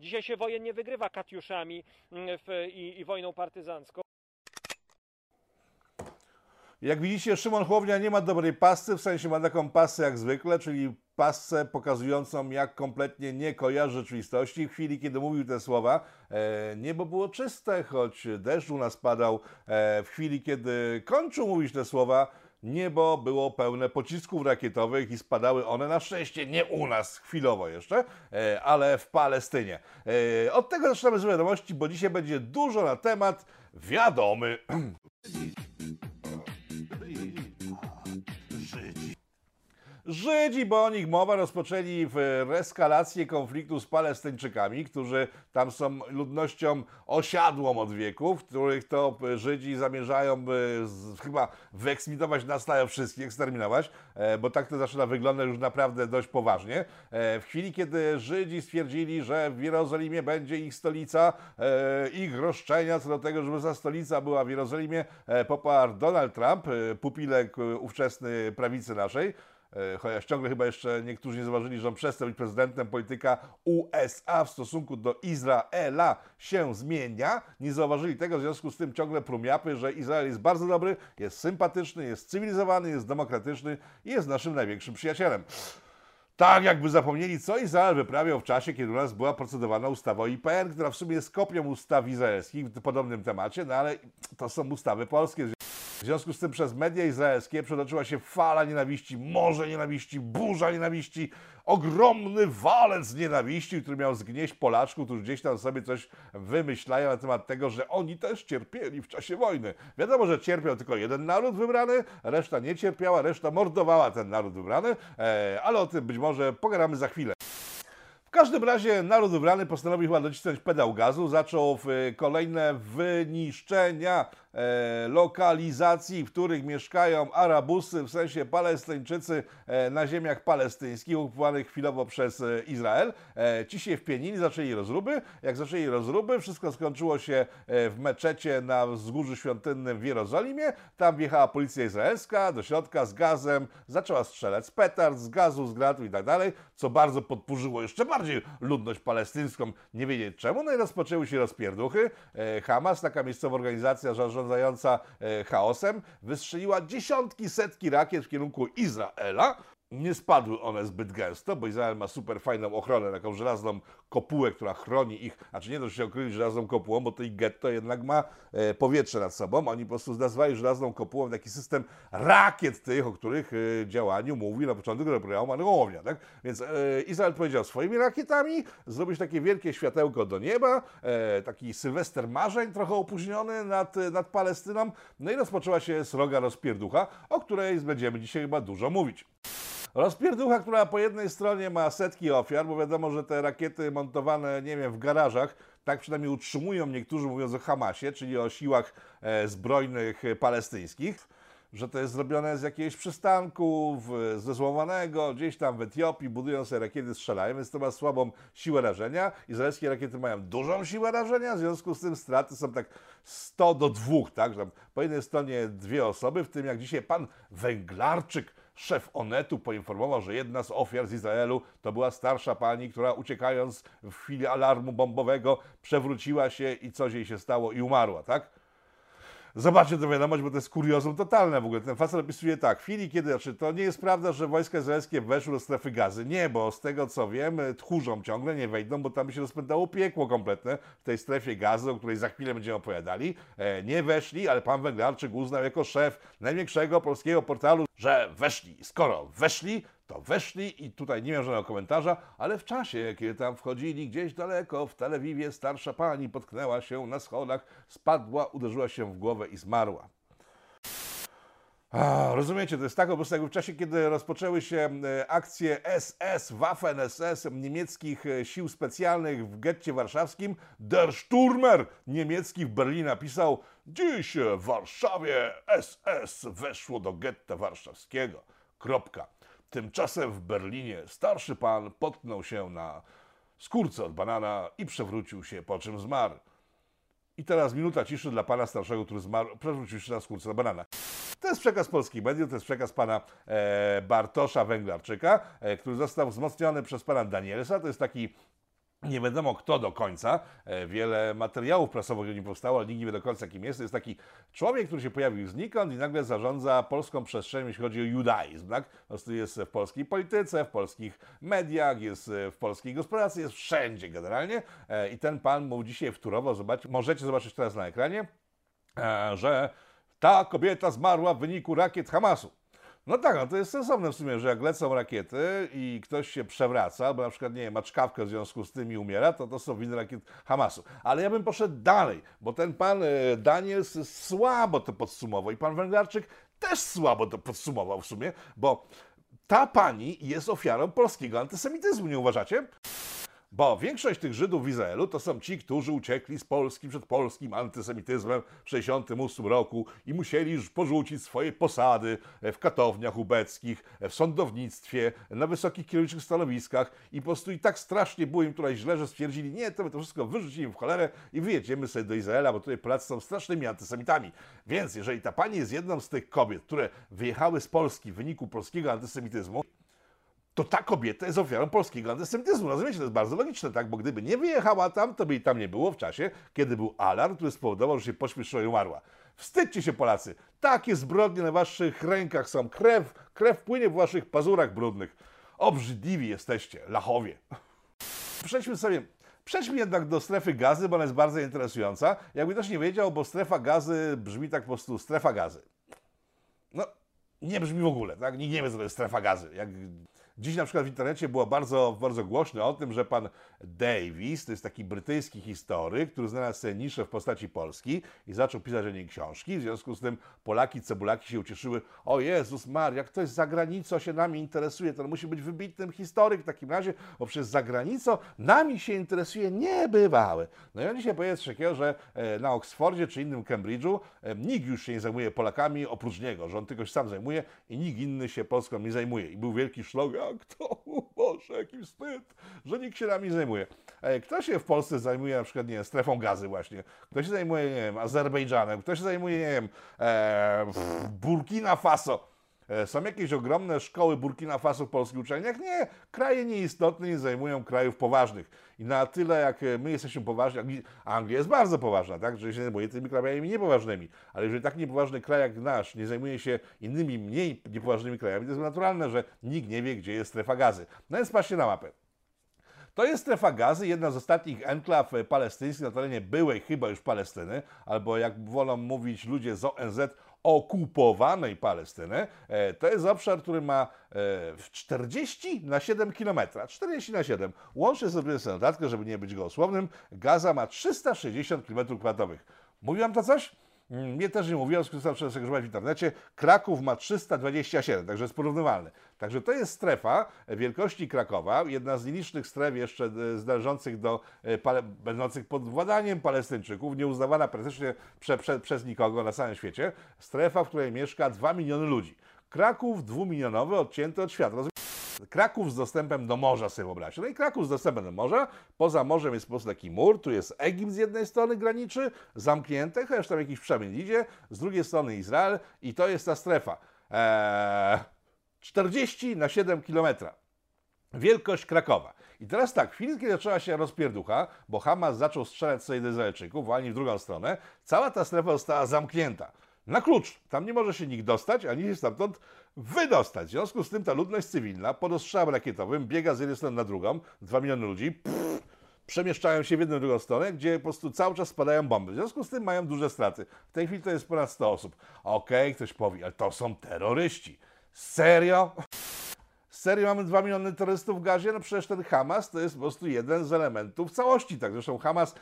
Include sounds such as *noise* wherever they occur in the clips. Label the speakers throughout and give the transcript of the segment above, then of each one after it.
Speaker 1: Dzisiaj się wojen nie wygrywa katiuszami mm, w, i, i wojną partyzancką.
Speaker 2: Jak widzicie, Szymon Hołownia nie ma dobrej pasy, w sensie ma taką pasę jak zwykle, czyli pasę pokazującą, jak kompletnie nie kojarzy rzeczywistości. W chwili, kiedy mówił te słowa, e, niebo było czyste, choć deszcz u nas padał. E, w chwili, kiedy kończył mówić te słowa, niebo było pełne pocisków rakietowych i spadały one na szczęście nie u nas chwilowo jeszcze, e, ale w Palestynie. E, od tego zaczynamy z wiadomości, bo dzisiaj będzie dużo na temat wiadomy. *clears throat* Żydzi, bo o nich mowa, rozpoczęli w eskalację konfliktu z Palestyńczykami, którzy tam są ludnością osiadłą od wieków, których to Żydzi zamierzają e, chyba wyeksmitować na stałe wszystkich, eksterminować, e, bo tak to zaczyna wyglądać już naprawdę dość poważnie. E, w chwili, kiedy Żydzi stwierdzili, że w Jerozolimie będzie ich stolica, ich roszczenia co do tego, żeby za stolica była w Jerozolimie, poparł Donald Trump, pupilek ówczesny prawicy naszej, E, chociaż ciągle chyba jeszcze niektórzy nie zauważyli, że on przestał być prezydentem, polityka USA w stosunku do Izraela się zmienia. Nie zauważyli tego, w związku z tym ciągle prumiapy, że Izrael jest bardzo dobry, jest sympatyczny, jest cywilizowany, jest demokratyczny i jest naszym największym przyjacielem. Tak, jakby zapomnieli, co Izrael wyprawiał w czasie, kiedy u nas była procedowana ustawa o IPN, która w sumie jest kopią ustaw izraelskich w podobnym temacie, no ale to są ustawy polskie. W związku z tym przez media izraelskie przetoczyła się fala nienawiści, morze nienawiści, burza nienawiści, ogromny walec nienawiści, który miał zgnieść Polaczków, którzy gdzieś tam sobie coś wymyślają na temat tego, że oni też cierpieli w czasie wojny. Wiadomo, że cierpiał tylko jeden naród wybrany, reszta nie cierpiała, reszta mordowała ten naród wybrany, e, ale o tym być może pogadamy za chwilę. W każdym razie naród wybrany postanowił chyba docisnąć pedał gazu, zaczął kolejne wyniszczenia E, lokalizacji, w których mieszkają Arabusy, w sensie Palestyńczycy e, na ziemiach palestyńskich, okupowanych chwilowo przez e, Izrael. Ci się wpienili, zaczęli rozruby. Jak zaczęli rozruby, wszystko skończyło się w meczecie na wzgórzu świątynnym w Jerozolimie. Tam wjechała policja izraelska do środka z gazem, zaczęła strzelać z petard, z gazu, z granatów i tak dalej, co bardzo podburzyło jeszcze bardziej ludność palestyńską, nie wiedzieć czemu. No i rozpoczęły się rozpierduchy. Hamas, taka miejscowa organizacja zarządzana zarządzająca e, chaosem, wystrzeliła dziesiątki, setki rakiet w kierunku Izraela. Nie spadły one zbyt gęsto, bo Izrael ma super fajną ochronę, taką żelazną kopułę, która chroni ich, znaczy nie to, że się okryli żelazną kopułą, bo to ich getto jednak ma e, powietrze nad sobą. Oni po prostu nazwali żelazną kopułą taki system rakiet tych, o których e, działaniu mówi na początku tego programu Manownia, tak? Więc e, Izrael powiedział swoimi rakietami zrobić takie wielkie światełko do nieba, taki sylwester marzeń trochę opóźniony nad, nad Palestyną, no i rozpoczęła się sroga rozpierducha, o której będziemy dzisiaj chyba dużo mówić. Rozpierducha, która po jednej stronie ma setki ofiar, bo wiadomo, że te rakiety montowane, nie wiem, w garażach, tak przynajmniej utrzymują niektórzy mówiąc o Hamasie, czyli o siłach e, zbrojnych palestyńskich że to jest zrobione z jakiegoś przystanku w, zezłomanego, gdzieś tam w Etiopii, budują sobie rakiety, strzelają, więc to ma słabą siłę rażenia. Izraelskie rakiety mają dużą siłę rażenia, w związku z tym straty są tak 100 do 2, tak? Że po jednej stronie dwie osoby, w tym jak dzisiaj pan Węglarczyk, szef Onetu poinformował, że jedna z ofiar z Izraelu to była starsza pani, która uciekając w chwili alarmu bombowego przewróciła się i coś jej się stało i umarła, tak? Zobaczcie tę wiadomość, bo to jest kuriozum totalne w ogóle. Ten facet opisuje tak, w chwili kiedy, znaczy to nie jest prawda, że wojska izraelskie weszły do strefy gazy. Nie, bo z tego co wiem, tchórzą ciągle, nie wejdą, bo tam by się rozpętało piekło kompletne w tej strefie gazy, o której za chwilę będziemy opowiadali. E, nie weszli, ale pan Węglarczyk uznał jako szef największego polskiego portalu, że weszli. Skoro weszli, to weszli i tutaj nie miał żadnego komentarza, ale w czasie, kiedy tam wchodzili gdzieś daleko, w Tel Awiwie starsza pani potknęła się na schodach, spadła, uderzyła się w głowę i zmarła. A, rozumiecie, to jest tak po prostu jak w czasie, kiedy rozpoczęły się e, akcje SS, Waffen-SS niemieckich e, sił specjalnych w getcie warszawskim, Der Sturmer niemiecki w Berlinie napisał Dziś w Warszawie SS weszło do getta warszawskiego. Kropka. Tymczasem w Berlinie starszy pan potknął się na skórce od banana i przewrócił się, po czym zmarł. I teraz minuta ciszy dla pana starszego, który zmarł, przewrócił się na skórce od banana. To jest przekaz polskich mediów, to jest przekaz pana e, Bartosza Węglarczyka, e, który został wzmocniony przez pana Danielsa. To jest taki Nie wiadomo kto do końca. E, Wiele materiałów prasowych o nim powstało, ale nikt nie wie do końca kim jest. To jest taki człowiek, który się pojawił znikąd i nagle zarządza polską przestrzenią, jeśli chodzi o judaizm. Tak? Jest w polskiej polityce, w polskich mediach, jest w polskiej gospodarce, jest wszędzie generalnie. E, I ten pan mówił dzisiaj wtórowo, zobacz, możecie zobaczyć teraz na ekranie, e, że ta kobieta zmarła w wyniku rakiet Hamasu. No tak, no to jest sensowne w sumie, że jak lecą rakiety i ktoś się przewraca, bo na przykład, nie wiem, ma czkawkę w związku z tym i umiera, to to są winy rakiet Hamasu. Ale ja bym poszedł dalej, bo ten pan e, Daniels słabo to podsumował i pan Węglarczyk też słabo to podsumował w sumie, bo ta pani jest ofiarą polskiego antysemityzmu, nie uważacie? Bo większość tych Żydów w Izraelu to są ci, którzy uciekli z Polski przed polskim antysemityzmem w 1968 roku i musieli już porzucić swoje posady w katowniach ubeckich, w sądownictwie, na wysokich kierowniczych stanowiskach i po prostu i tak strasznie było im tutaj źle, że stwierdzili, nie, to my to wszystko wyrzucimy w cholerę i wyjedziemy sobie do Izraela, bo tutaj Polacy są strasznymi antysemitami. Więc jeżeli ta pani jest jedną z tych kobiet, które wyjechały z Polski w wyniku polskiego antysemityzmu, to ta kobieta jest ofiarą polskiego antysemityzmu. Rozumiecie, to jest bardzo logiczne, tak? Bo gdyby nie wyjechała tam, to by jej tam nie było w czasie, kiedy był alarm, który spowodował, że się pośpieszyła i umarła. Wstydźcie się, Polacy! Takie zbrodnie na waszych rękach są. Krew, krew płynie w waszych pazurach brudnych. Obrzydliwi jesteście, lachowie. Przejdźmy sobie Przejdźmy jednak do strefy gazy, bo ona jest bardzo interesująca. Jakby też nie wiedział, bo strefa gazy brzmi tak po prostu strefa gazy. No, nie brzmi w ogóle, tak? Nikt nie wie, co to jest strefa gazy. Jak Dziś na przykład w internecie było bardzo, bardzo głośno o tym, że pan Davis, to jest taki brytyjski historyk, który znalazł sobie niszę w postaci Polski i zaczął pisać o niej książki. W związku z tym Polaki, cebulaki się ucieszyły. O Jezus Maria, ktoś z zagranicą się nami interesuje, to musi być wybitnym historyk w takim razie, bo przez zagranicą nami się interesuje niebywałe. No i on dzisiaj powiedział coś takiego, że e, na Oksfordzie czy innym Cambridge'u e, nikt już się nie zajmuje Polakami oprócz niego, że on tylko się sam zajmuje i nikt inny się Polską nie zajmuje. I był wielki szlog, jak to? Boże, jaki wstyd, że nikt się nami zajmuje. E, Kto się w Polsce zajmuje na przykład, nie wiem, strefą gazy właśnie? Kto się zajmuje, nie wiem, Azerbejdżanem? Kto się zajmuje, nie wiem, e, Burkina Faso? E, Są jakieś ogromne szkoły Burkina Faso w polskich uczelniach? Nie, kraje nieistotne nie zajmują krajów poważnych. I na tyle, jak e, my jesteśmy poważni, Angli- Anglia jest bardzo poważna, tak, że się zajmuje tymi krajami niepoważnymi. Ale jeżeli tak niepoważny kraj jak nasz nie zajmuje się innymi, mniej niepoważnymi krajami, to jest naturalne, że nikt nie wie, gdzie jest strefa gazy. No więc patrzcie na mapę. To jest strefa gazy, jedna z ostatnich enklaw e, palestyńskich na terenie byłej chyba już Palestyny, albo jak wolą mówić ludzie z ONZ, okupowanej Palestyny. E, To jest obszar, który ma e, w 40 na 7 km. 40 na 7. Łącznie sobie sobie notatkę, żeby nie być gołosłownym. Gaza ma 360 km2. Mówiłam to coś? Mm, Mnie też nie mówiło, skorzystałem przez tego w internecie. Kraków ma 327, także jest porównywalny. Także to jest strefa wielkości Krakowa, jedna z nielicznych stref jeszcze e, należących do, e, będących pod władaniem Palestyńczyków, nieuznawana praktycznie prze, prze, przez nikogo na całym świecie. Strefa, w której mieszka 2 miliony ludzi. Kraków dwumilionowy, odcięty od świata. Kraków z dostępem do morza sobie wyobraźcie. No i Kraków z dostępem do morza, poza morzem jest po prostu taki mur, tu jest Egipt z jednej strony graniczy, zamknięty, chociaż tam jakiś przemian idzie, z drugiej strony Izrael i to jest ta strefa. Eee, 40 na 7 kilometra. Wielkość Krakowa. I teraz tak, w chwili, kiedy zaczęła się rozpierducha, bo Hamas zaczął strzelać sobie do Izraelczyków, ani w drugą stronę, cała ta strefa została zamknięta. Na klucz. Tam nie może się nikt dostać, ani się stamtąd wydostać. W związku z tym ta ludność cywilna pod ostrzałem rakietowym biega z jednej strony na drugą, 2 miliony ludzi, pff, przemieszczają się w jedną drugą stronę, gdzie po prostu cały czas spadają bomby. W związku z tym mają duże straty. W tej chwili to jest ponad 100 osób. Okej, ktoś powie, ale to są terroryści. Serio? Serio mamy 2 miliony terrorystów w gazie? No przecież ten Hamas to jest po prostu jeden z elementów całości. Tak, zresztą Hamas,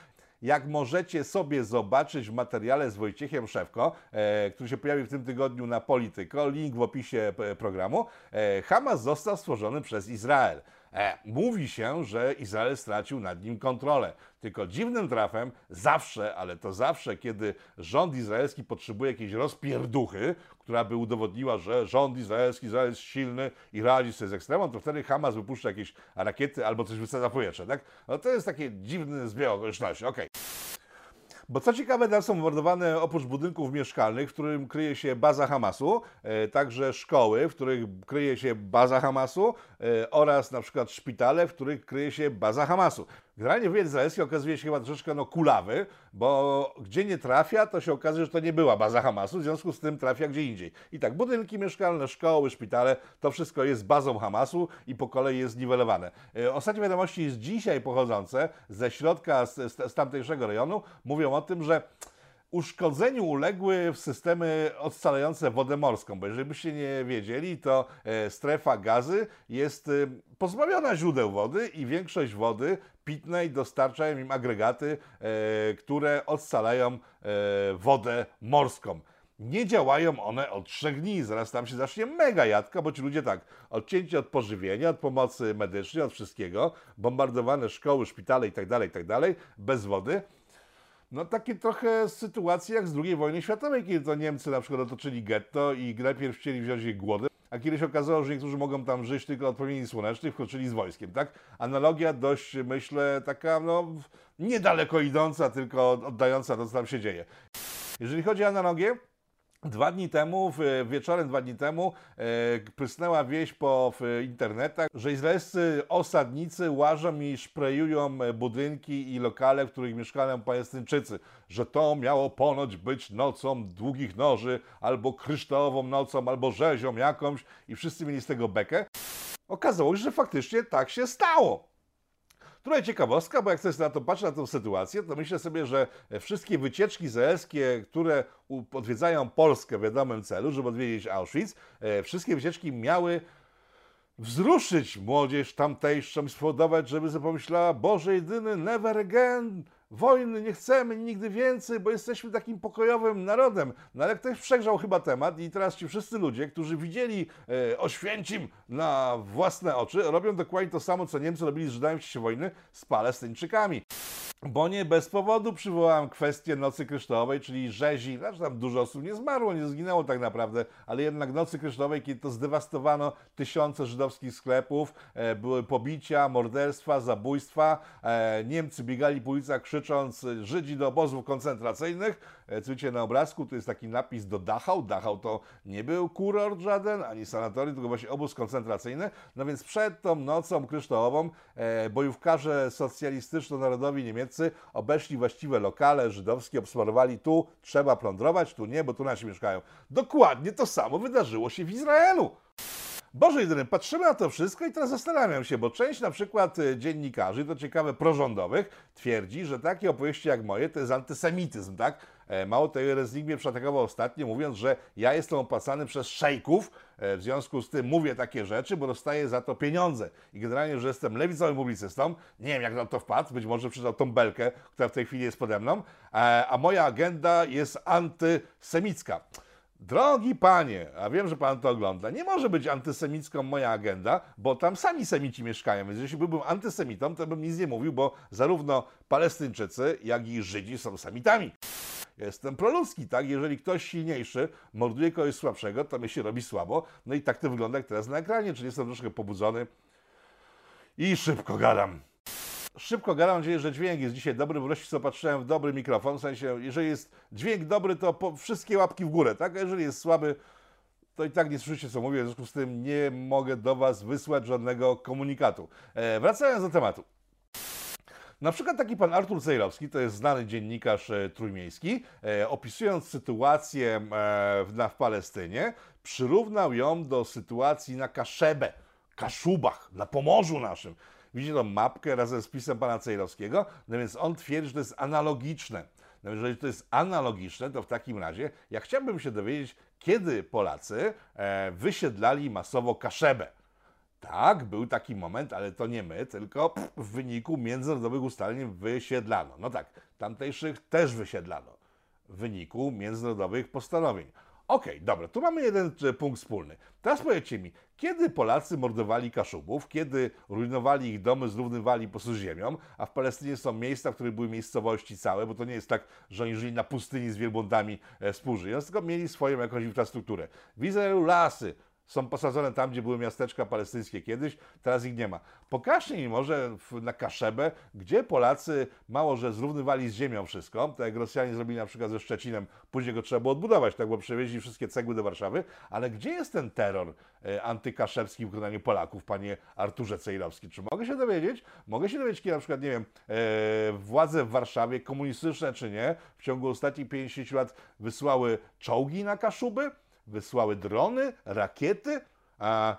Speaker 2: jak możecie sobie zobaczyć w materiale z Wojciechem Szewko, e, który się pojawi w tym tygodniu na Polityko, link w opisie programu, e, Hamas został stworzony przez Izrael. E, mówi się, że Izrael stracił nad nim kontrolę. Tylko dziwnym trafem zawsze, ale to zawsze, kiedy rząd izraelski potrzebuje jakiejś rozpierduchy, która by udowodniła, że rząd izraelski, Izrael jest silny i radzi sobie z ekstremą, to wtedy Hamas wypuszcza jakieś rakiety albo coś wysadza powietrze, tak? No to jest takie dziwny zbieg okoliczności, okej. Bo co ciekawe, tam są bombardowane oprócz budynków mieszkalnych, w którym kryje się baza Hamasu, e, także szkoły, w których kryje się baza Hamasu e, oraz na przykład szpitale, w których kryje się baza Hamasu. Generalnie wywiad izraelski okazuje się chyba troszeczkę no, kulawy, bo gdzie nie trafia, to się okazuje, że to nie była baza Hamasu, w związku z tym trafia gdzie indziej. I tak, budynki mieszkalne, szkoły, szpitale, to wszystko jest bazą Hamasu i po kolei jest niwelowane. E, Ostatnie wiadomości z dzisiaj pochodzące ze środka, z, z, z tamtejszego rejonu, mówią o tym, że uszkodzeniu uległy systemy odstalające wodę morską, bo jeżeli byście nie wiedzieli, to e, strefa gazy jest e, pozbawiona źródeł wody i większość wody pitnej dostarczają im agregaty, e, które odsalają wodę morską. Nie działają one od trzech dni, zaraz tam się zacznie mega jadka, bo ci ludzie tak, odcięci od pożywienia, od pomocy medycznej, od wszystkiego, bombardowane szkoły, szpitale itd., itd., bez wody. No takie trochę sytuacje jak z II wojny światowej, kiedy to Niemcy na przykład otoczyli getto i najpierw chcieli wziąć ich głodem, a kiedy się okazało, że niektórzy mogą tam żyć tylko od promieni słonecznych, wkroczyli z wojskiem, tak? Analogia dość, myślę, taka no niedaleko idąca, tylko oddająca to, co tam się dzieje. Jeżeli chodzi o analogię, Dwa dni temu, wieczorem dwa dni temu, e, prysnęła wieść po internetach, że izraelscy osadnicy łażą i szprejują budynki i lokale, w których mieszkają Palestyńczycy. Że to miało ponoć być nocą długich noży, albo kryształową nocą, albo rzezią jakąś i wszyscy mieli z tego bekę. Okazało się, że faktycznie tak się stało. Tutaj ciekawostka, bo jak sobie na to patrzę, na tę sytuację, to myślę sobie, że wszystkie wycieczki izraelskie, które odwiedzają Polskę w wiadomym celu, żeby odwiedzić Auschwitz, e, wszystkie wycieczki miały wzruszyć młodzież tamtejszą i spowodować, żeby sobie pomyślała, Boże jedyny, never again, wojny nie chcemy nigdy więcej, bo jesteśmy takim pokojowym narodem. No ale ktoś przegrzał chyba temat i teraz ci wszyscy ludzie, którzy widzieli e, Oświęcim na własne oczy, robią dokładnie to samo, co Niemcy robili z Żydami w czasie wojny z Palestyńczykami. Bo nie bez powodu przywołałem kwestię Nocy Kryształowej, czyli rzezi. Znaczy tam dużo osób nie zmarło, nie zginęło tak naprawdę, ale jednak Nocy Kryształowej, kiedy to zdewastowano tysiące żydowskich sklepów, e, były pobicia, morderstwa, zabójstwa. E, Niemcy biegali po ulicach krzycząc e, Żydzi do obozów koncentracyjnych. E, widzicie na obrazku, to jest taki napis do Dachau. Dachau to nie był kurort żaden, ani sanatorium, tylko właśnie obóz koncentracyjny. No więc przed tą nocą kryształową e, bojówkarze socjalistyczno-narodowi niemieccy obeszli właściwe lokale żydowskie, obsmarowali tu trzeba plądrować, tu nie, bo tu nasi mieszkają. Dokładnie to samo wydarzyło się w Izraelu. Boże jedyny, patrzymy na to wszystko i teraz zastanawiam się, bo część na przykład e, dziennikarzy, to ciekawe prorządowych, twierdzi, że takie opowieści jak moje to jest antysemityzm, tak? E, Mało tego, Reznik mnie przeatakował ostatnio, mówiąc, że ja jestem opłacany przez szejków, e, w związku z tym mówię takie rzeczy, bo dostaję za to pieniądze. I generalnie, że jestem lewicowym publicystą, nie wiem jak na to wpadł, być może przydał tą belkę, która w tej chwili jest pode mną, a moja agenda jest antysemicka. Drogi panie, a wiem, że pan to ogląda, nie może być antysemicką moja agenda, bo tam sami semici mieszkają, więc jeśli byłbym antysemitą, to bym nic nie mówił, bo zarówno Palestyńczycy, jak i Żydzi są semitami. Ja Jestem proludzki, tak? Jeżeli ktoś silniejszy morduje kogoś słabszego, to mi się robi słabo. No i tak to wygląda jak teraz na ekranie, czyli jestem troszkę pobudzony i szybko gadam. Szybko gadam, mam nadzieję, że dźwięk jest dzisiaj dobry, bo wreszcie sobie patrzyłem w dobry mikrofon, w sensie, jeżeli jest dźwięk dobry, to wszystkie łapki w górę, tak? A jeżeli jest słaby, to i tak nie słyszycie, co mówię, w związku z tym nie mogę do Was wysłać żadnego komunikatu. E, wracając do tematu. Na przykład taki pan Artur Cejrowski, to jest znany dziennikarz e, trójmiejski, e, opisując sytuację e, w, na, w Palestynie, przyrównał ją do sytuacji na Kaszebę, Kaszubach, na Pomorzu naszym. Widzicie tą mapkę razem z pisem pana Cejrowskiego, no więc on twierdzi, że to jest analogiczne. No jeżeli to jest analogiczne, to w takim razie ja chciałbym się dowiedzieć, kiedy Polacy e, wysiedlali masowo Kaszebę. Tak, był taki moment, ale to nie my, tylko pff, w wyniku międzynarodowych ustaleń wysiedlano. No tak, tamtejszych też wysiedlano w wyniku międzynarodowych postanowień. Okej, dobra, tu mamy jeden e, punkt wspólny. Teraz powiedzcie mi, kiedy Polacy mordowali Kaszubów, kiedy rujnowali ich domy, zrównywali po prostu ziemią, a w Palestynie są miejsca, w których były miejscowości całe, bo to nie jest tak, że oni żyli na pustyni z wielbłądami e, tylko mieli swoją jakąś infrastrukturę. W Izraelu lasy, Są posadzone tam, gdzie były miasteczka palestyńskie kiedyś, teraz ich nie ma. Pokażcie mi może na Kaszebę, gdzie Polacy mało, że zrównywali z ziemią wszystko, tak jak Rosjanie zrobili na przykład ze Szczecinem, później go trzeba było odbudować, tak, bo przewieźli wszystkie cegły do Warszawy, ale gdzie jest ten terror e, antykaszebski w wykonaniu Polaków, panie Arturze Cejrowski? Czy mogę się dowiedzieć? Mogę się dowiedzieć, kiedy na przykład, nie wiem, e, władze w Warszawie, komunistyczne czy nie, w ciągu ostatnich 50 lat wysłały czołgi na Kaszuby? Wysłały drony, rakiety, a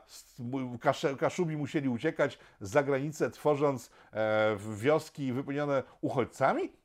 Speaker 2: Kaszubi musieli uciekać za granicę, tworząc e, wioski wypełnione uchodźcami?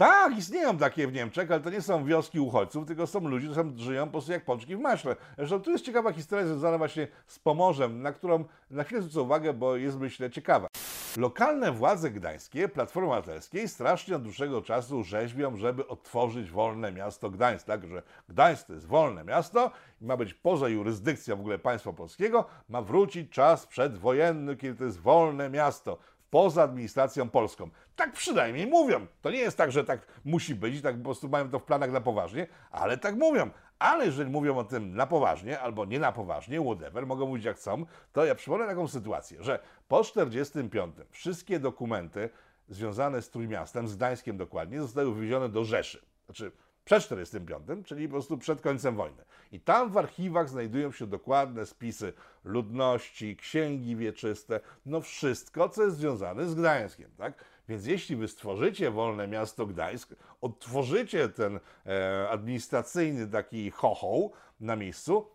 Speaker 2: Tak, istnieją takie w Niemczech, ale to nie są wioski uchodźców, tylko są ludzie, którzy tam żyją po prostu jak pączki w maśle. Zresztą tu jest ciekawa historia związana właśnie z Pomorzem, na którą na chwilę zwrócę uwagę, bo jest myślę ciekawa. Lokalne władze gdańskie, Platformy Obywatelskiej, strasznie od dłuższego czasu rzeźbią, żeby otworzyć wolne miasto Gdańsk. Tak, że Gdańsk to jest wolne miasto i ma być poza jurysdykcją w ogóle państwa polskiego, ma wrócić czas przedwojenny, kiedy to jest wolne miasto poza administracją polską. Tak przynajmniej mówią. To nie jest tak, że tak musi być tak po prostu mają to w planach na poważnie, ale tak mówią. Ale jeżeli mówią o tym na poważnie albo nie na poważnie, whatever, mogą mówić jak chcą, to ja przypomnę taką sytuację, że po 45 wszystkie dokumenty związane z Trójmiastem, z Gdańskiem dokładnie, zostały wywiezione do Rzeszy. Znaczy przed 45, czyli po prostu przed końcem wojny. I tam w archiwach znajdują się dokładne spisy ludności, księgi wieczyste, no wszystko, co jest związane z Gdańskiem, tak? Więc jeśli wy stworzycie wolne miasto Gdańsk, odtworzycie ten e, administracyjny taki chochoł na miejscu,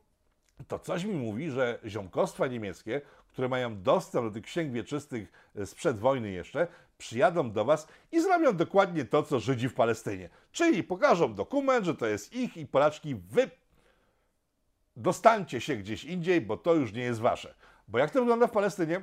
Speaker 2: to coś mi mówi, że ziomkostwa niemieckie, które mają dostęp do tych księg wieczystych e, sprzed wojny jeszcze, przyjadą do was i zrobią dokładnie to, co Żydzi w Palestynie. Czyli pokażą dokument, że to jest ich i Polaczki wy dostańcie się gdzieś indziej, bo to już nie jest wasze. Bo jak to wygląda w Palestynie?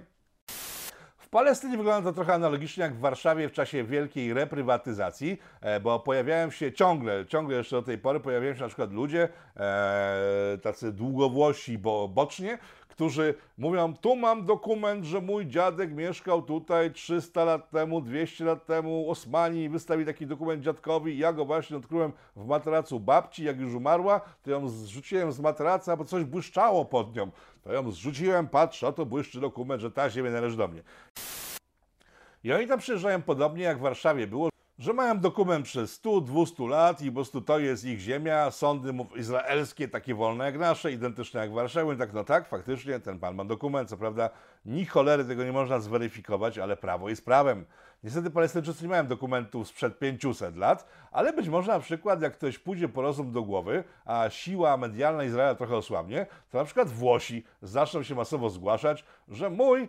Speaker 2: W Palestynie wygląda to trochę analogicznie jak w Warszawie w czasie wielkiej reprywatyzacji, e, bo pojawiają się ciągle, ciągle jeszcze do tej pory pojawiają się na przykład ludzie, e, tacy długowłosi, bo bocznie, którzy mówią, tu mam dokument, że mój dziadek mieszkał tutaj 300 lat temu, 200 lat temu, Osmani wystawi taki dokument dziadkowi, ja go właśnie odkryłem w materacu babci, jak już umarła, to ją zrzuciłem z materaca, bo coś błyszczało pod nią. To ją zrzuciłem, patrz, oto błyszczy dokument, że ta ziemia należy do mnie. I oni tam przyjeżdżają podobnie jak w Warszawie było, że mają dokument przez 100-200 lat i po prostu to jest ich ziemia, sądy izraelskie, takie wolne jak nasze, identyczne jak w Warszawie. I tak, no tak, faktycznie ten pan ma dokument, co prawda ni cholery tego nie można zweryfikować, ale prawo jest prawem. Niestety Palestyńczycy nie mają dokumentów sprzed 500 lat, ale być może na przykład jak ktoś pójdzie po rozum do głowy, a siła medialna Izraela trochę osłabnie, to na przykład Włosi zaczną się masowo zgłaszać, że mój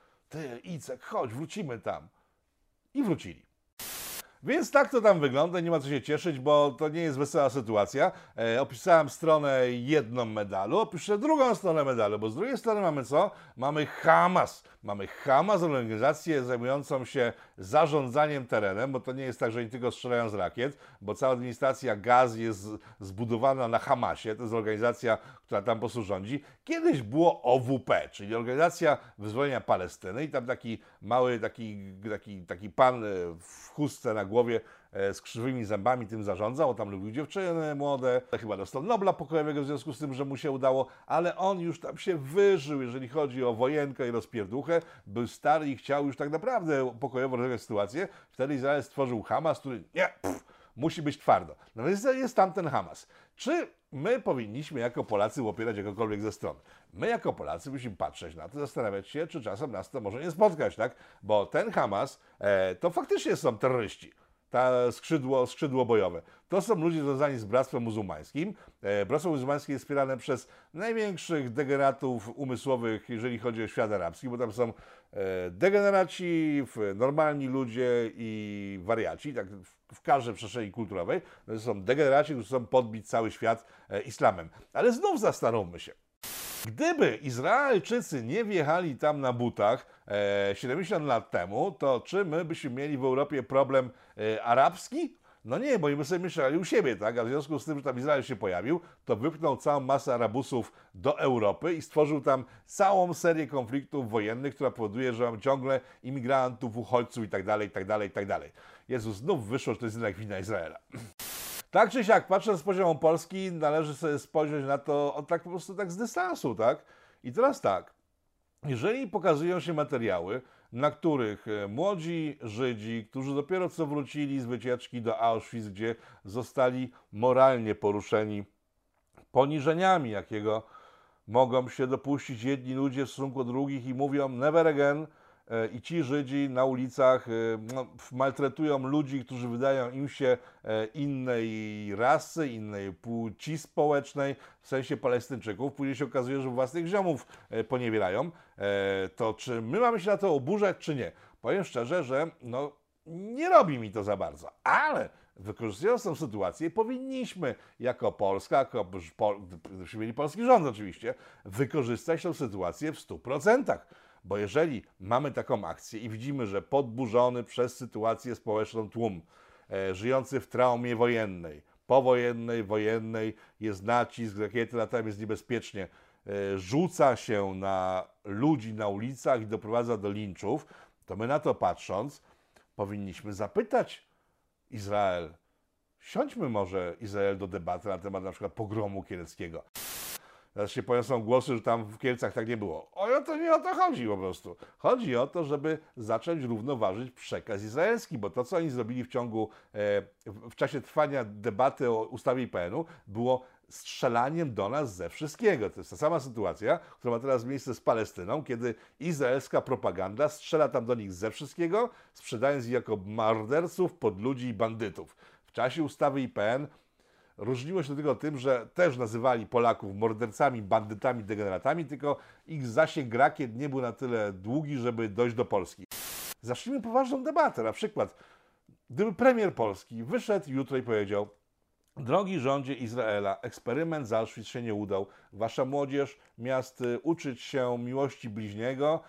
Speaker 2: Ty, Icek, chodź, wrócimy tam. I wrócili. Więc tak to tam wygląda, nie ma co się cieszyć, bo to nie jest wesoła sytuacja. E, opisałem stronę jedną medalu, opiszę drugą stronę medalu, bo z drugiej strony mamy co? Mamy Hamas. Mamy Hamas, organizację zajmującą się zarządzaniem terenem, bo to nie jest tak, że oni tylko strzelają z rakiet, bo cała administracja gaz jest zbudowana na Hamasie, to jest organizacja, która tam po prostu rządzi. Kiedyś było OWP, czyli Organizacja Wyzwolenia Palestyny i tam taki mały, taki, taki, taki pan e, w chustce na głowie e, z krzywymi zębami tym zarządzał, tam lubił dziewczyny młode, chyba dostał Nobla pokojowego w związku z tym, że mu się udało, ale on już tam się wyżył, jeżeli chodzi o wojenkę i rozpierduchę, był stary i chciał już tak naprawdę pokojowo rozwiązać sytuację, wtedy Izrael stworzył Hamas, który nie, pff, musi być twardo. No więc jest tam ten Hamas. Czy my powinniśmy jako Polacy opierać jakąkolwiek ze stron? My jako Polacy musimy patrzeć na to, zastanawiać się, czy czasem nas to może nie spotkać, tak? Bo ten Hamas e, to faktycznie są terroryści ta skrzydło, skrzydło bojowe. To są ludzie związani z Bractwem Muzułmańskim. E, Bractwo Muzułmańskie jest wspierane przez największych degeneratów umysłowych, jeżeli chodzi o świat arabski, bo tam są degeneraci, w- normalni ludzie i wariaci, tak w, każdej przestrzeni kulturowej. To są degeneraci, którzy chcą podbić cały świat e, islamem. Ale znów zastanówmy się. Gdyby Izraelczycy nie wjechali tam na butach e, 70 lat temu, to czy my byśmy mieli w Europie problem e, arabski? No nie, bo my sobie mieszkali u siebie, tak? A w związku z tym, że tam Izrael się pojawił, to wypchnął całą masę Arabusów do Europy i stworzył tam całą serię konfliktów wojennych, która powoduje, że mamy ciągle imigrantów, uchodźców i tak dalej, i tak dalej, i tak dalej. Jezus, znów wyszło, że to jest jednak wina Izraela. *clears throat* Tak czy siak, patrząc z poziomu Polski, należy sobie spojrzeć na to od tak po prostu tak z dystansu, tak? I teraz tak, jeżeli pokazują się materiały, na których e, młodzi Żydzi, którzy dopiero co wrócili z wycieczki do Auschwitz, gdzie zostali moralnie poruszeni poniżeniami, jakiego mogą się dopuścić jedni ludzie w stosunku do drugich i mówią never again, i ci Żydzi na ulicach e, no, maltretują ludzi, którzy wydają im się e, innej rasy, innej płci społecznej, w sensie Palestyńczyków. Później się okazuje, że własnych ziomów e, poniewierają. E, To czy my mamy się na to oburzać, czy nie? Powiem szczerze, że no, nie robi mi to za bardzo, ale wykorzystując tę sytuację, powinniśmy jako Polska, jako po, mieli polski rząd oczywiście, wykorzystać tę sytuację w 100%. Bo jeżeli mamy taką akcję i widzimy, że podburzony przez sytuację społeczną tłum, e, żyjący w traumie wojennej, powojennej, wojennej, jest nacisk, rakiety latają, jest niebezpiecznie, e, rzuca się na ludzi na ulicach i doprowadza do linczów, to my na to patrząc, powinniśmy zapytać Izrael, siądźmy może Izrael do debaty na temat na przykład pogromu kieleckiego. Teraz się poniosą głosy, że tam w Kielcach tak nie było. O no to nie o to chodzi po prostu. Chodzi o to, żeby zacząć równoważyć przekaz izraelski, bo to, co oni zrobili w ciągu, e, w czasie trwania debaty o ustawie IPN-u, było strzelaniem do nas ze wszystkiego. To jest ta sama sytuacja, która ma teraz miejsce z Palestyną, kiedy izraelska propaganda strzela tam do nich ze wszystkiego, sprzedając ich jako morderców, podludzi i bandytów. W czasie ustawy IPN Różniło się tego tym, że też nazywali Polaków mordercami, bandytami, degeneratami, tylko ich zasięg rakiet nie był na tyle długi, żeby dojść do Polski. Zacznijmy poważną debatę. Na przykład, gdyby premier Polski wyszedł jutro i powiedział: Drogi rządzie Izraela, eksperyment z Auschwitz się nie udał. Wasza młodzież miast y, uczyć się miłości bliźniego,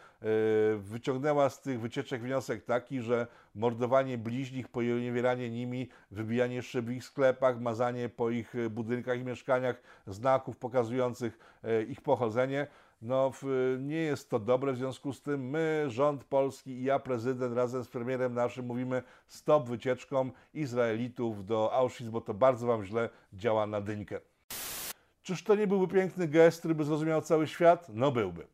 Speaker 2: wyciągnęła z tych wycieczek wniosek taki, że mordowanie bliźnich, poniewieranie nimi, wybijanie szyb w ich sklepach, mazanie po ich y, budynkach i mieszkaniach znaków pokazujących y, ich pochodzenie, no nie jest to dobre, w związku z tym my, rząd polski i ja, prezydent, razem z premierem naszym mówimy stop wycieczkom Izraelitów do Auschwitz, bo to bardzo wam źle działa na dyńkę. Czyż to nie byłby piękny gest, który by zrozumiał cały świat? No byłby.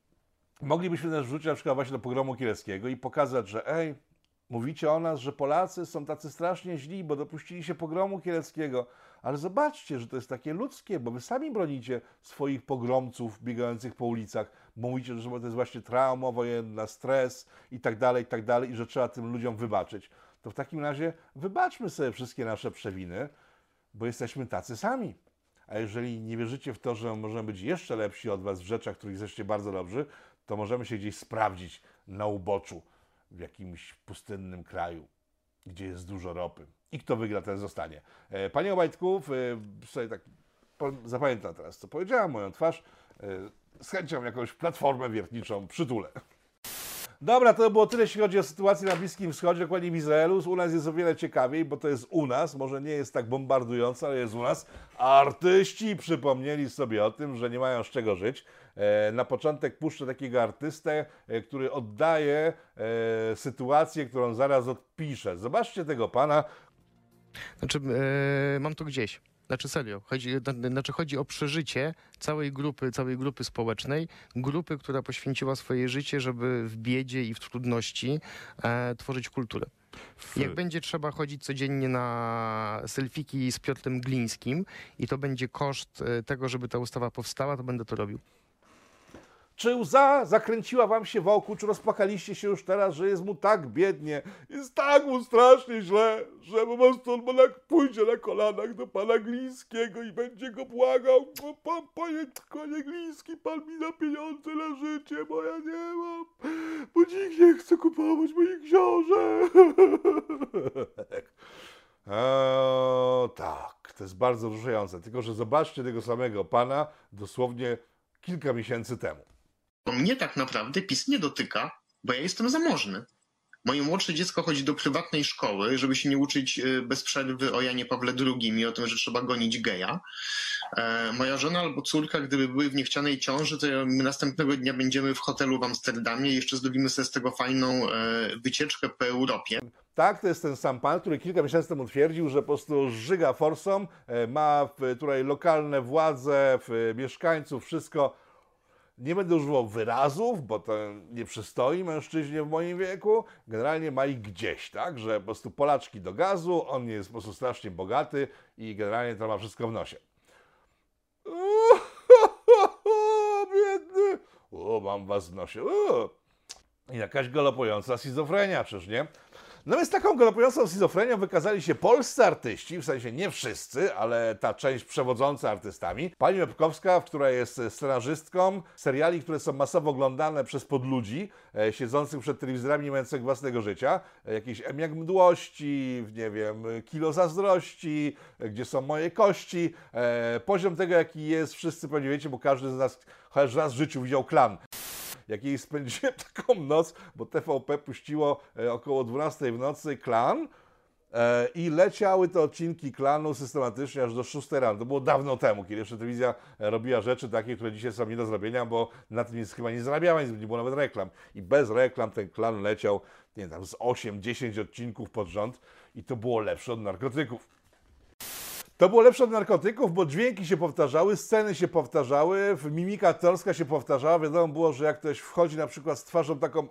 Speaker 2: Moglibyśmy też wrzucić na przykład właśnie do pogromu kieleckiego i pokazać, że ej, mówicie o nas, że Polacy są tacy strasznie źli, bo dopuścili się pogromu kieleckiego, ale zobaczcie, że to jest takie ludzkie, bo wy sami bronicie swoich pogromców biegających po ulicach, mówicie, że to jest właśnie trauma wojenna, stres i tak dalej, i tak dalej, i że trzeba tym ludziom wybaczyć. To w takim razie wybaczmy sobie wszystkie nasze przewiny, bo jesteśmy tacy sami. A jeżeli nie wierzycie w to, że możemy być jeszcze lepsi od Was w rzeczach, których jesteście bardzo dobrzy, to możemy się gdzieś sprawdzić na uboczu w jakimś pustynnym kraju, gdzie jest dużo ropy. I kto wygra, ten zostanie. E, Panie Obajtków, e, sobie tak zapamiętam teraz, co powiedziałam, moją twarz. e, Z chęcią jakąś platformę wiertniczą przytulę. Dobra, to było tyle, jeśli chodzi o sytuację na Bliskim Wschodzie, dokładnie w Izraelu. U nas jest o wiele ciekawiej, bo to jest u nas, może nie jest tak bombardujące, ale jest u nas. Artyści przypomnieli sobie o tym, że nie mają z czego żyć. E, Na początek puszczę takiego artystę, e, który oddaje e, sytuację, którą zaraz odpiszę. Zobaczcie tego pana,
Speaker 3: Znaczy, mam to gdzieś. Znaczy serio, chodzi, na- znaczy chodzi o przeżycie całej grupy, całej grupy społecznej, grupy, która poświęciła swoje życie, żeby w biedzie i w trudności e, tworzyć kulturę. Jak będzie trzeba chodzić codziennie na selfiki z Piotrem Glińskim i to będzie koszt tego, żeby ta ustawa powstała, to będę to robił.
Speaker 2: Czy łza zakręciła wam się wokół, czy rozpłakaliście się już teraz, że jest mu tak biednie, jest tak mu strasznie źle, że po prostu on pójdzie na kolanach do pana Glińskiego i będzie go błagał, o, pan, panie, panie Gliński, pan mi da pieniądze na życie, bo ja nie mam, bo nikt nie chce kupować moich książek. *laughs* Tak, to jest bardzo wzruszające, tylko że zobaczcie tego samego pana dosłownie kilka miesięcy temu.
Speaker 4: Bo mnie tak naprawdę PiS nie dotyka, bo ja jestem zamożny. Moje młodsze dziecko chodzi do prywatnej szkoły, żeby się nie uczyć y, bez przerwy o Janie Pawle II i o tym, że trzeba gonić geja. E, Moja żona albo córka, gdyby były w niechcianej ciąży, to my następnego dnia będziemy w hotelu w Amsterdamie i jeszcze zrobimy sobie z tego fajną e, wycieczkę po Europie.
Speaker 2: Tak, to jest ten sam pan, który kilka miesięcy temu twierdził, że po prostu żyga forsą, e, ma tutaj lokalne władze, mieszkańców, wszystko. Nie będę używał wyrazów, bo to nie przystoi mężczyźnie w moim wieku. Generalnie ma ich gdzieś, tak? Że po prostu Polaczki do gazu, on jest po prostu strasznie bogaty i generalnie to ma wszystko w nosie. *laughs* Biedny! O, mam was w nosie. Jakaś galopująca schizofrenia, czyż nie? No więc taką galopującą schizofrenią wykazali się polscy artyści, w sensie nie wszyscy, ale ta część przewodząca artystami. Pani Łebkowska, która jest scenarzystką seriali, które są masowo oglądane przez podludzi, e, siedzących przed telewizorami nie mających własnego życia. E, jakieś M jak mdłości, nie wiem, kilo zazdrości, e, gdzie są moje kości. E, poziom tego, jaki jest, wszyscy pewnie wiecie, bo każdy z nas chociaż raz w życiu widział klan jakiej spędziłem *laughs* taką noc, bo TVP puściło e, około 12 w nocy klan e, i leciały te odcinki klanu systematycznie aż do 6 rano. To było dawno temu, kiedy jeszcze telewizja e, robiła rzeczy takie, które dzisiaj są nie do zrobienia, bo na tym nic chyba nie zarabiała, nic, nie było nawet reklam. I bez reklam ten klan leciał, nie wiem, tam z 8-10 odcinków pod rząd i to było lepsze od narkotyków. To było lepsze od narkotyków, bo dźwięki się powtarzały, sceny się powtarzały, mimika aktorska się powtarzała. Wiadomo było, że jak ktoś wchodzi na przykład z twarzą taką,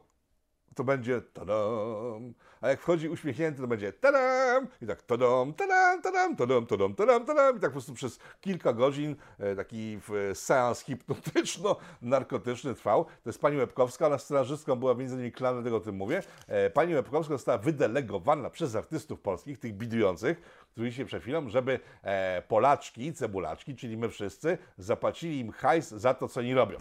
Speaker 2: to będzie tadam, a jak wchodzi uśmiechnięty, to będzie tadam i tak tadam, tadam, tadam, tadam, tadam, tadam, tadam i tak po prostu przez kilka godzin e, taki seans hipnotyczno-narkotyczny trwał. To jest pani Łebkowska, ona scenarzystką była między innymi klanu, dlatego o tym mówię. E, Pani Łebkowska została wydelegowana przez artystów polskich, tych bidujących, którzy się przed chwilą, żeby e, Polaczki, cebulaczki, czyli my wszyscy, zapłacili im hajs za to, co oni robią.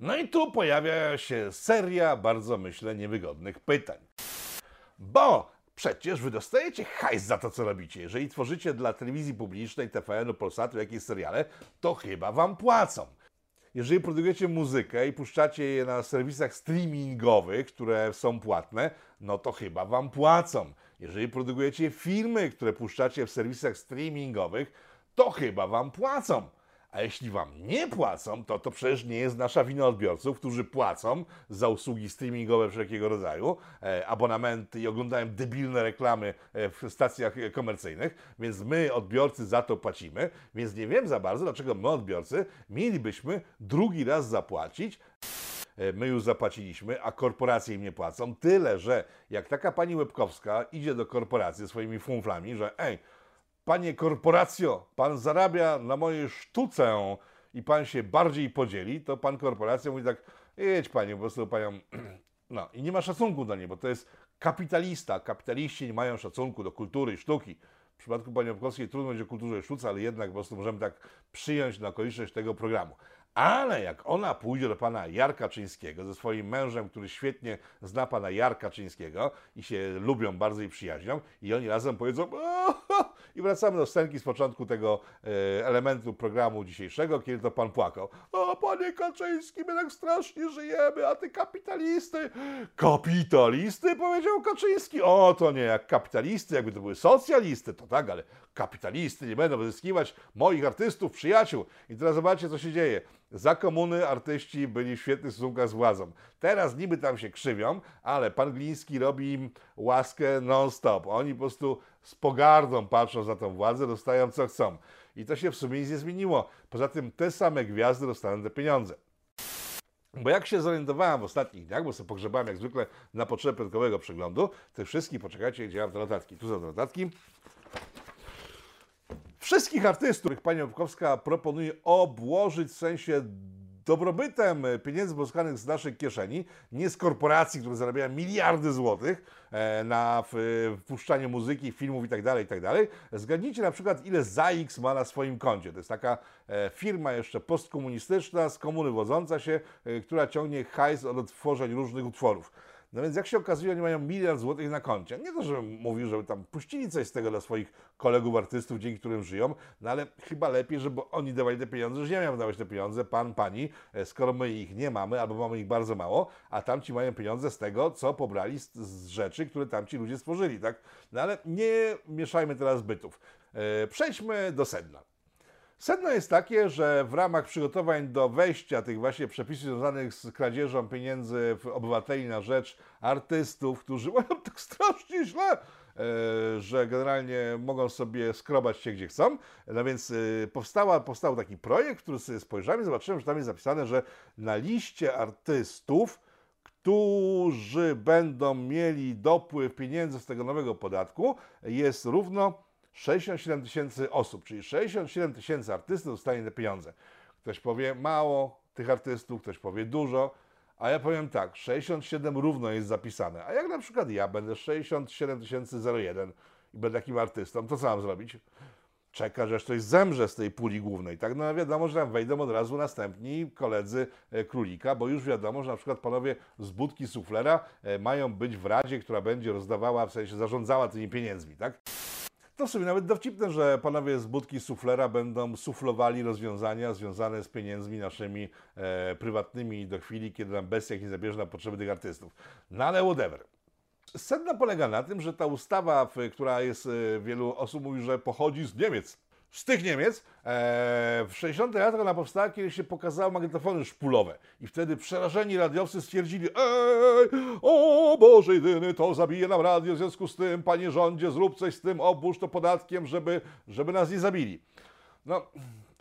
Speaker 2: No i tu pojawia się seria bardzo, myślę, niewygodnych pytań. Bo przecież wy dostajecie hajs za to, co robicie. Jeżeli tworzycie dla telewizji publicznej, TVN-u, Polsatu jakieś seriale, to chyba wam płacą. Jeżeli produkujecie muzykę i puszczacie je na serwisach streamingowych, które są płatne, no to chyba wam płacą. Jeżeli produkujecie filmy, które puszczacie w serwisach streamingowych, to chyba wam płacą. A jeśli wam nie płacą, to to przecież nie jest nasza wina odbiorców, którzy płacą za usługi streamingowe wszelkiego rodzaju, e, abonamenty i oglądają debilne reklamy e, w stacjach e, komercyjnych, więc my odbiorcy za to płacimy, więc nie wiem za bardzo, dlaczego my odbiorcy mielibyśmy drugi raz zapłacić my już zapłaciliśmy, a korporacje im nie płacą. Tyle, że jak taka pani Łebkowska idzie do korporacji swoimi funflami, że ej, panie korporacjo, pan zarabia na mojej sztuce i pan się bardziej podzieli, to pan korporacja mówi tak, jedź panie, po prostu panią, *clears throat* no i nie ma szacunku do niej, bo to jest kapitalista. Kapitaliści nie mają szacunku do kultury sztuki. W przypadku pani Łebkowskiej trudno będzie o kulturze i sztuce, ale jednak po prostu możemy tak przyjąć na okoliczność tego programu. Ale jak ona pójdzie do pana Jarka Czyńskiego ze swoim mężem, który świetnie zna pana Jarka Czyńskiego i się lubią bardzo i przyjaźnią, i oni razem powiedzą "O, ho", i wracamy do scenki z początku tego e, elementu programu dzisiejszego, kiedy to pan płakał. O, panie Kaczyński, my tak strasznie żyjemy, a ty kapitalisty. Kapitalisty? Powiedział Kaczyński. O, to nie jak kapitalisty, jakby to były socjalisty, to tak, ale kapitalisty nie będą wyzyskiwać moich artystów, przyjaciół. I teraz zobaczcie, co się dzieje. Za komuny artyści byli w świetnych stosunkach z władzą. Teraz niby tam się krzywią, ale pan Gliński robi im łaskę non-stop. Oni po prostu z pogardą patrzą za tą władzę, dostają co chcą. I to się w sumie nic nie zmieniło. Poza tym te same gwiazdy dostaną te pieniądze. Bo jak się zorientowałem w ostatnich dniach, bo sobie pogrzebałem jak zwykle na potrzeby piątkowego przeglądu, te wszystkich, poczekajcie, gdzie mam te notatki. Tu są te notatki. Wszystkich artystów, których pani Łapkowska proponuje obłożyć w sensie dobrobytem pieniędzy pozyskanych z naszych kieszeni, nie z korporacji, które zarabiają miliardy złotych e, na wpuszczanie muzyki, filmów itd., itd. Zgadnijcie na przykład, ile ZAX ma na swoim koncie. To jest taka e, firma jeszcze postkomunistyczna, z komuny wodząca się, e, która ciągnie hajs od odtworzeń różnych utworów. No więc jak się okazuje, oni mają miliard złotych na koncie. Nie to, żebym mówił, żeby tam puścili coś z tego dla swoich kolegów artystów, dzięki którym żyją, no ale chyba lepiej, żeby oni dawali te pieniądze, że ja miałem dawać te pieniądze, pan, pani, e, skoro my ich nie mamy, albo mamy ich bardzo mało, a tamci mają pieniądze z tego, co pobrali z, z rzeczy, które tamci ludzie stworzyli, tak? No ale nie mieszajmy teraz bytów. E, Przejdźmy do sedna. Sedno jest takie, że w ramach przygotowań do wejścia tych właśnie przepisów związanych z kradzieżą pieniędzy w obywateli na rzecz artystów, którzy *laughs* mają tak strasznie źle, e, że generalnie mogą sobie skrobać się gdzie chcą. No więc e, powstała, powstał taki projekt, który sobie spojrzałem i zobaczyłem, że tam jest zapisane, że na liście artystów, którzy będą mieli dopływ pieniędzy z tego nowego podatku, jest równo 67 tysięcy osób, czyli 67 tysięcy artystów dostanie te pieniądze. Ktoś powie mało tych artystów, ktoś powie dużo, a ja powiem tak, 67 równo jest zapisane. A jak na przykład ja będę 67 01 i będę takim artystą, to co mam zrobić? Czeka, że ktoś zemrze z tej puli głównej. Tak, no wiadomo, że tam wejdą od razu następni koledzy e, królika, bo już wiadomo, że na przykład panowie z budki suflera e, mają być w radzie, która będzie rozdawała, w sensie zarządzała tymi pieniędzmi, tak? To w sumie nawet dowcipne, że panowie z budki suflera będą suflowali rozwiązania związane z pieniędzmi naszymi e, prywatnymi do chwili, kiedy nam bestia nie zabierze na potrzeby tych artystów. No ale whatever. Sedno polega na tym, że ta ustawa, która jest, e, wielu osób mówi, że pochodzi z Niemiec. Z tych Niemiec e, w 60 latach ona powstała, kiedy się pokazały magnetofony szpulowe. I wtedy przerażeni radiowcy stwierdzili, ej, o Boże jedyny, to zabije nam radio, w związku z tym, panie rządzie, zrób coś z tym, obłóż to podatkiem, żeby, żeby nas nie zabili. No,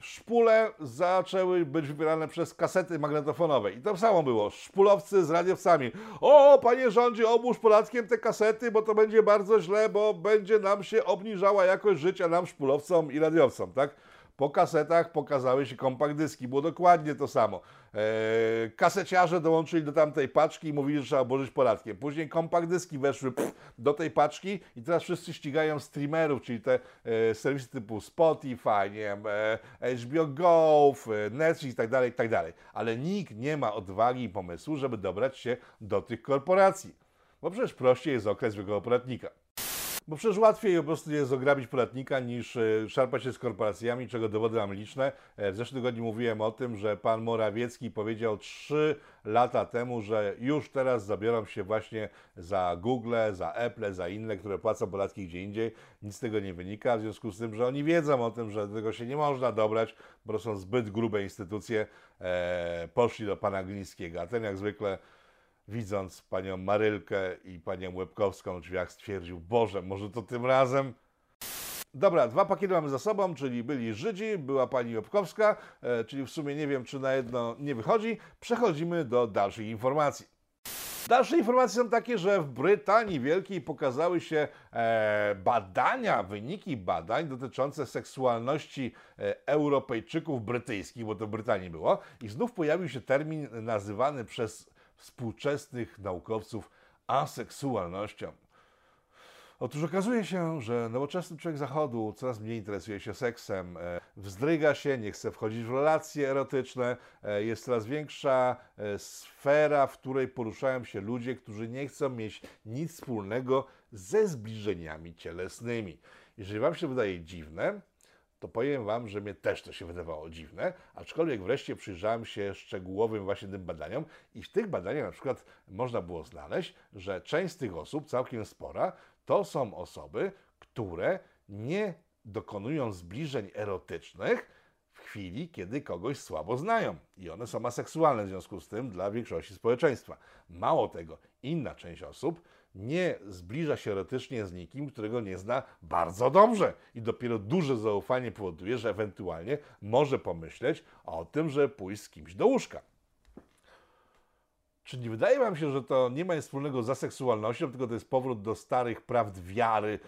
Speaker 2: szpule zaczęły być wybierane przez kasety magnetofonowe. I to samo było. Szpulowcy z radiowcami. O, panie rządzie, obłóż podatkiem te kasety, bo to będzie bardzo źle, bo będzie nam się obniżała jakość życia nam, szpulowcom i radiowcom, tak? Po kasetach pokazały się kompakt dyski. Było dokładnie to samo. Eee, kaseciarze dołączyli do tamtej paczki i mówili, że trzeba obłożyć podatkiem. Później kompakt dyski weszły pff, do tej paczki i teraz wszyscy ścigają streamerów, czyli te e, serwisy typu Spotify, nie e, HBO Go, f- Netflix i tak dalej, i tak. Ale nikt nie ma odwagi i pomysłu, żeby dobrać się do tych korporacji. Bo przecież prościej jest okres zwykłego podatnika. Bo przecież łatwiej po prostu jest ograbić podatnika niż e, szarpać się z korporacjami, czego dowody mam liczne. E, W zeszłym tygodniu mówiłem o tym, że pan Morawiecki powiedział 3 lata temu, że już teraz zabiorą się właśnie za Google, za Apple, za inne, które płacą podatki gdzie indziej. Nic z tego nie wynika, w związku z tym, że oni wiedzą o tym, że tego się nie można dobrać, bo są zbyt grube instytucje. E, poszli do pana Glińskiego, a ten jak zwykle widząc panią Marylkę i panią Łebkowską w drzwiach stwierdził, Boże, może to tym razem? Dobra, dwa pakiety mamy za sobą, czyli byli Żydzi, była pani Łebkowska, e, czyli w sumie nie wiem, czy na jedno nie wychodzi. Przechodzimy do dalszych informacji. Dalsze informacje są takie, że w Brytanii Wielkiej pokazały się e, badania, wyniki badań dotyczące seksualności e, Europejczyków brytyjskich, bo to w Brytanii było, i znów pojawił się termin nazywany przez współczesnych naukowców aseksualnością. Otóż okazuje się, że nowoczesny człowiek zachodu coraz mniej interesuje się seksem, e, wzdryga się, nie chce wchodzić w relacje erotyczne, e, jest coraz większa e, sfera, w której poruszają się ludzie, którzy nie chcą mieć nic wspólnego ze zbliżeniami cielesnymi. Jeżeli Wam się wydaje dziwne, to powiem Wam, że mnie też to się wydawało dziwne, aczkolwiek wreszcie przyjrzałem się szczegółowym właśnie tym badaniom i w tych badaniach na przykład można było znaleźć, że część z tych osób, całkiem spora, to są osoby, które nie dokonują zbliżeń erotycznych w chwili, kiedy kogoś słabo znają. I one są aseksualne w związku z tym dla większości społeczeństwa. Mało tego, inna część osób nie zbliża się erotycznie z nikim, którego nie zna bardzo dobrze. I dopiero duże zaufanie powoduje, że ewentualnie może pomyśleć o tym, że pójść z kimś do łóżka. Czy nie wydaje Wam się, że to nie ma nic wspólnego z aseksualnością, tylko to jest powrót do starych prawd wiary,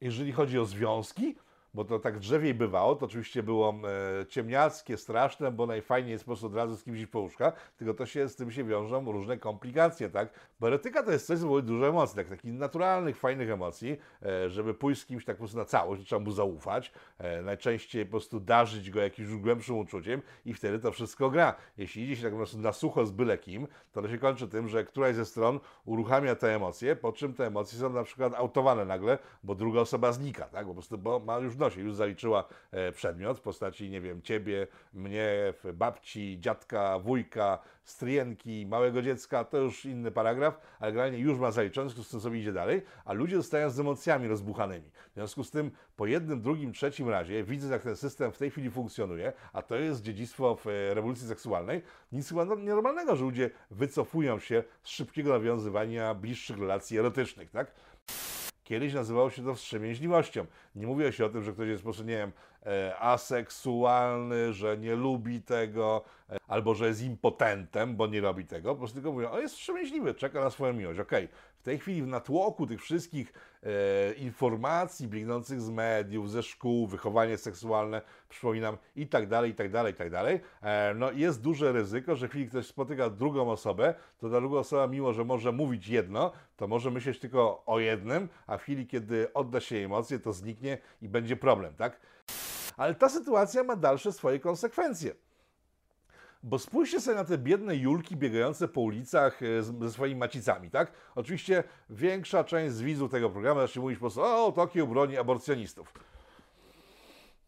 Speaker 2: jeżeli chodzi o związki? Bo to tak drzewiej bywało, to oczywiście było e, ciemniackie, straszne, bo najfajniej jest po prostu od razu z kimś iść po łóżka, tylko to się z tym się wiążą różne komplikacje, tak? Bo erotyka to jest coś, co wywołuje dużo emocji, tak, takich naturalnych, fajnych emocji, e, żeby pójść z kimś tak po prostu na całość, trzeba mu zaufać, e, najczęściej po prostu darzyć go jakimś głębszym uczuciem i wtedy to wszystko gra. Jeśli idzie się tak po prostu na sucho z byle kim, to to się kończy tym, że któraś ze stron uruchamia te emocje, po czym te emocje są na przykład autowane nagle, bo druga osoba znika, tak? Po prostu, bo ma już nosie, już zaliczyła e, przedmiot w postaci, nie wiem, ciebie, mnie, babci, dziadka, wujka, stryjenki, małego dziecka, to już inny paragraf, ale generalnie już ma zaliczony, w związku z tym sobie idzie dalej, a ludzie zostają z emocjami rozbuchanymi. W związku z tym po jednym, drugim, trzecim razie widzę, jak ten system w tej chwili funkcjonuje, a to jest dziedzictwo w e, rewolucji seksualnej, nic chyba no- nienormalnego, że ludzie wycofują się z szybkiego nawiązywania bliższych relacji erotycznych, tak? Kiedyś nazywało się to wstrzemięźliwością. Nie mówiło się o tym, że ktoś jest po prostu, nie wiem, e, aseksualny, że nie lubi tego, e, albo że jest impotentem, bo nie robi tego. Po prostu tylko mówią, o jest wstrzemięźliwy, czeka na swoją miłość. Okej, w tej chwili w natłoku tych wszystkich e, informacji biegnących z mediów, ze szkół, wychowanie seksualne, przypominam, i tak dalej, i tak dalej, i tak dalej, e, no jest duże ryzyko, że w chwili ktoś spotyka drugą osobę, to ta druga osoba, mimo że może mówić jedno, to może myśleć tylko o jednym, a w chwili, kiedy odda się emocje, to zniknie i będzie problem, tak? Ale ta sytuacja ma dalsze swoje konsekwencje. Bo spójrzcie sobie na te biedne Julki biegające po ulicach e, ze swoimi macicami, tak? Oczywiście większa część z widzów tego programu zacznie mówić po prostu, o, Tokio broni aborcjonistów.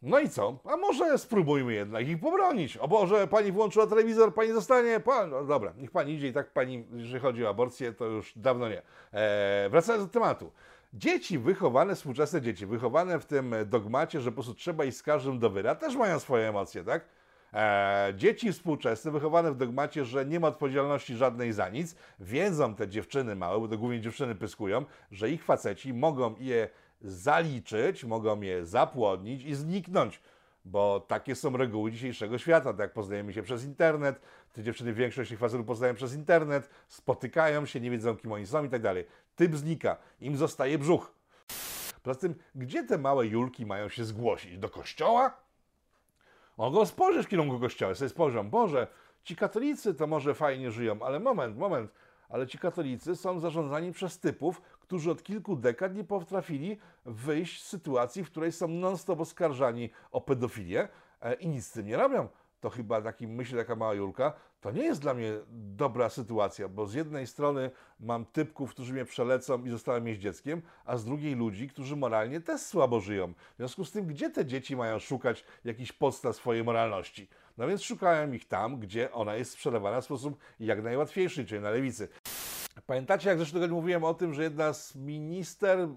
Speaker 2: No i co? A może spróbujmy jednak ich pobronić. O Boże, pani włączyła telewizor, pani zostanie. No dobra, niech pani idzie i tak pani, jeżeli chodzi o aborcję, to już dawno nie. Eee, wracając do tematu. Dzieci wychowane, współczesne dzieci, wychowane w tym dogmacie, że po prostu trzeba iść z każdym do wyra, też mają swoje emocje, tak? E, dzieci współczesne, wychowane w dogmacie, że nie ma odpowiedzialności żadnej za nic, wiedzą te dziewczyny małe, bo to głównie dziewczyny pyskują, że ich faceci mogą je zaliczyć, mogą je zapłodnić i zniknąć. Bo takie są reguły dzisiejszego świata. Tak jak poznajemy się przez internet, te dziewczyny większość tych facetów poznają przez internet, spotykają się, nie wiedzą kim oni są i tak dalej. Typ znika, im zostaje brzuch. Poza tym, gdzie te małe Julki mają się zgłosić? Do kościoła? Mogą spojrzeć w kierunku kościoła, sobie spojrzą, Boże, ci katolicy to może fajnie żyją, ale moment, moment, ale ci katolicy są zarządzani przez typów, którzy od kilku dekad nie potrafili wyjść z sytuacji, w której są non-stop oskarżani o pedofilię e, i nic z tym nie robią. To chyba taki myśli taka mała Julka, to nie jest dla mnie dobra sytuacja, bo z jednej strony mam typków, którzy mnie przelecą i zostałem mieć dzieckiem, a z drugiej ludzi, którzy moralnie też słabo żyją. W związku z tym, gdzie te dzieci mają szukać jakichś podstaw swojej moralności? No więc szukają ich tam, gdzie ona jest sprzedawana w sposób jak najłatwiejszy, czyli na lewicy. Pamiętacie, jak zresztą mówiłem o tym, że jedna z minister,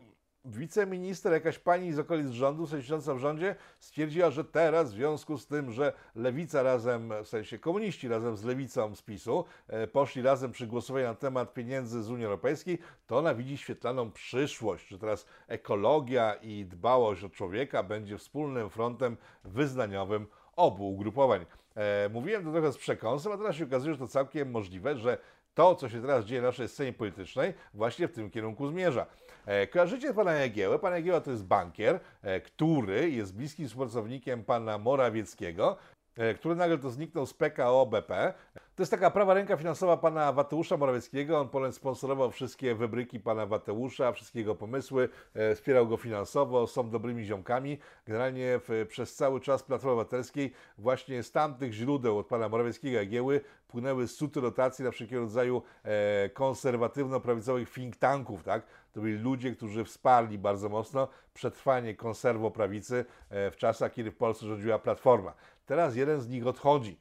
Speaker 2: wiceminister, jakaś pani z okolic rządu, siedząca w rządzie, stwierdziła, że teraz w związku z tym, że lewica razem, w sensie komuniści razem z lewicą z PiSu, e, poszli razem przy głosowaniu na temat pieniędzy z Unii Europejskiej, to ona widzi świetlaną przyszłość, że teraz ekologia i dbałość o człowieka będzie wspólnym frontem wyznaniowym obu ugrupowań. E, mówiłem to trochę z przekąsem, a teraz się okazuje, że to całkiem możliwe, że to, co się teraz dzieje na naszej scenie politycznej, właśnie w tym kierunku zmierza. E, kojarzycie pana Jagiełę? Pan Jagieła to jest bankier, e, który jest bliskim współpracownikiem pana Morawieckiego, e, który nagle to zniknął z PKO BP. To jest taka prawa ręka finansowa pana Wateusza Morawieckiego. On potem sponsorował wszystkie wybryki pana Wateusza, wszystkie jego pomysły, wspierał go finansowo, są dobrymi ziomkami. Generalnie w, przez cały czas Platformy Obywatelskiej właśnie z tamtych źródeł od pana Morawieckiego Jagieły płynęły suty rotacji na wszelkiego rodzaju konserwatywno-prawicowych think tanków, tak? To byli ludzie, którzy wsparli bardzo mocno przetrwanie konserwoprawicy e, w czasach, kiedy w Polsce rządziła Platforma. Teraz jeden z nich odchodzi.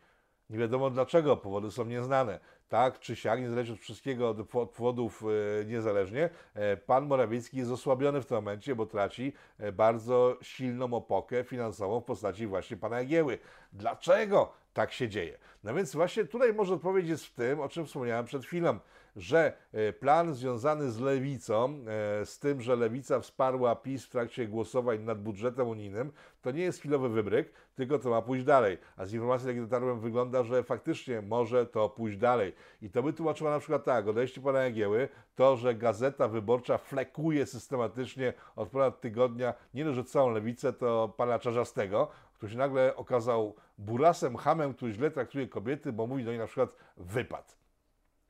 Speaker 2: Nie wiadomo dlaczego, powody są nieznane. Tak czy siak, niezależnie od wszystkiego, od po- od powodów e, niezależnie, e, pan Morawiecki jest osłabiony w tym momencie, bo traci bardzo silną opokę finansową w postaci właśnie pana Jagieły. Dlaczego tak się dzieje? No więc właśnie tutaj może odpowiedź jest w tym, o czym wspomniałem przed chwilą, że e, plan związany z lewicą, e, z tym, że lewica wsparła PiS w trakcie głosowań nad budżetem unijnym, to nie jest chwilowy wybryk, tylko to ma pójść dalej. A z informacji, jakie dotarłem, wygląda, że faktycznie może to pójść dalej. I to by tłumaczyło na przykład tak, odejście pana Jagieły, to, że Gazeta Wyborcza flekuje systematycznie od ponad tygodnia, nie dość, że całą lewicę, to pana Czarzastego, który się nagle okazał burasem, hamem, który źle traktuje kobiety, bo mówi do niej na przykład wypad.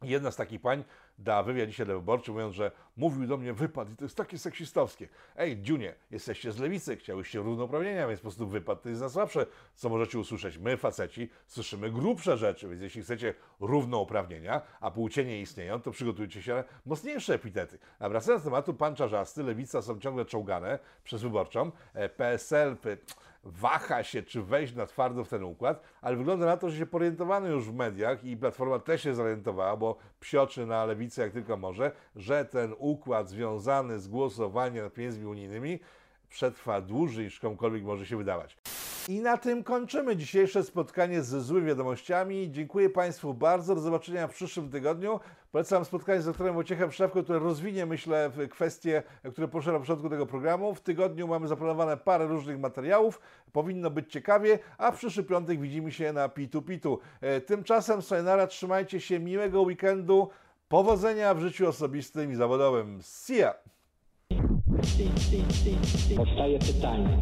Speaker 2: Jedna z takich pań da wywiad dzisiaj dla wyborczy, mówiąc, że mówił do mnie wypad i to jest takie seksistowskie. Ej, Dziunie, jesteście z lewicy, chciałyście równouprawnienia, więc po prostu wypad to jest najsłabsze, co możecie usłyszeć. My, faceci, słyszymy grubsze rzeczy, więc jeśli chcecie równouprawnienia, a płcie nie istnieją, to przygotujcie się na mocniejsze epitety. A wracając do tematu, pan Czarzasty, lewica są ciągle czołgane przez wyborczą, e, PSL... p- waha się, czy wejść na twardo w ten układ, ale wygląda na to, że się porientowano już w mediach i Platforma też się zorientowała, bo psioczy na lewicę jak tylko może, że ten układ związany z głosowaniem nad pieniędzmi unijnymi przetrwa dłużej niż komukolwiek może się wydawać. I na tym kończymy dzisiejsze spotkanie ze złymi wiadomościami. Dziękuję Państwu bardzo. Do zobaczenia w przyszłym tygodniu. Polecam spotkanie z doktorem Wojciechem Szewką, które rozwinie, myślę, kwestie, które poruszę na początku tego programu. W tygodniu mamy zaplanowane parę różnych materiałów. Powinno być ciekawie, a w przyszły piątek widzimy się na Pitu Pitu. E, Tymczasem, sayonara, trzymajcie się, miłego weekendu, powodzenia w życiu osobistym i zawodowym. See ya!
Speaker 5: Powstaje pytanie,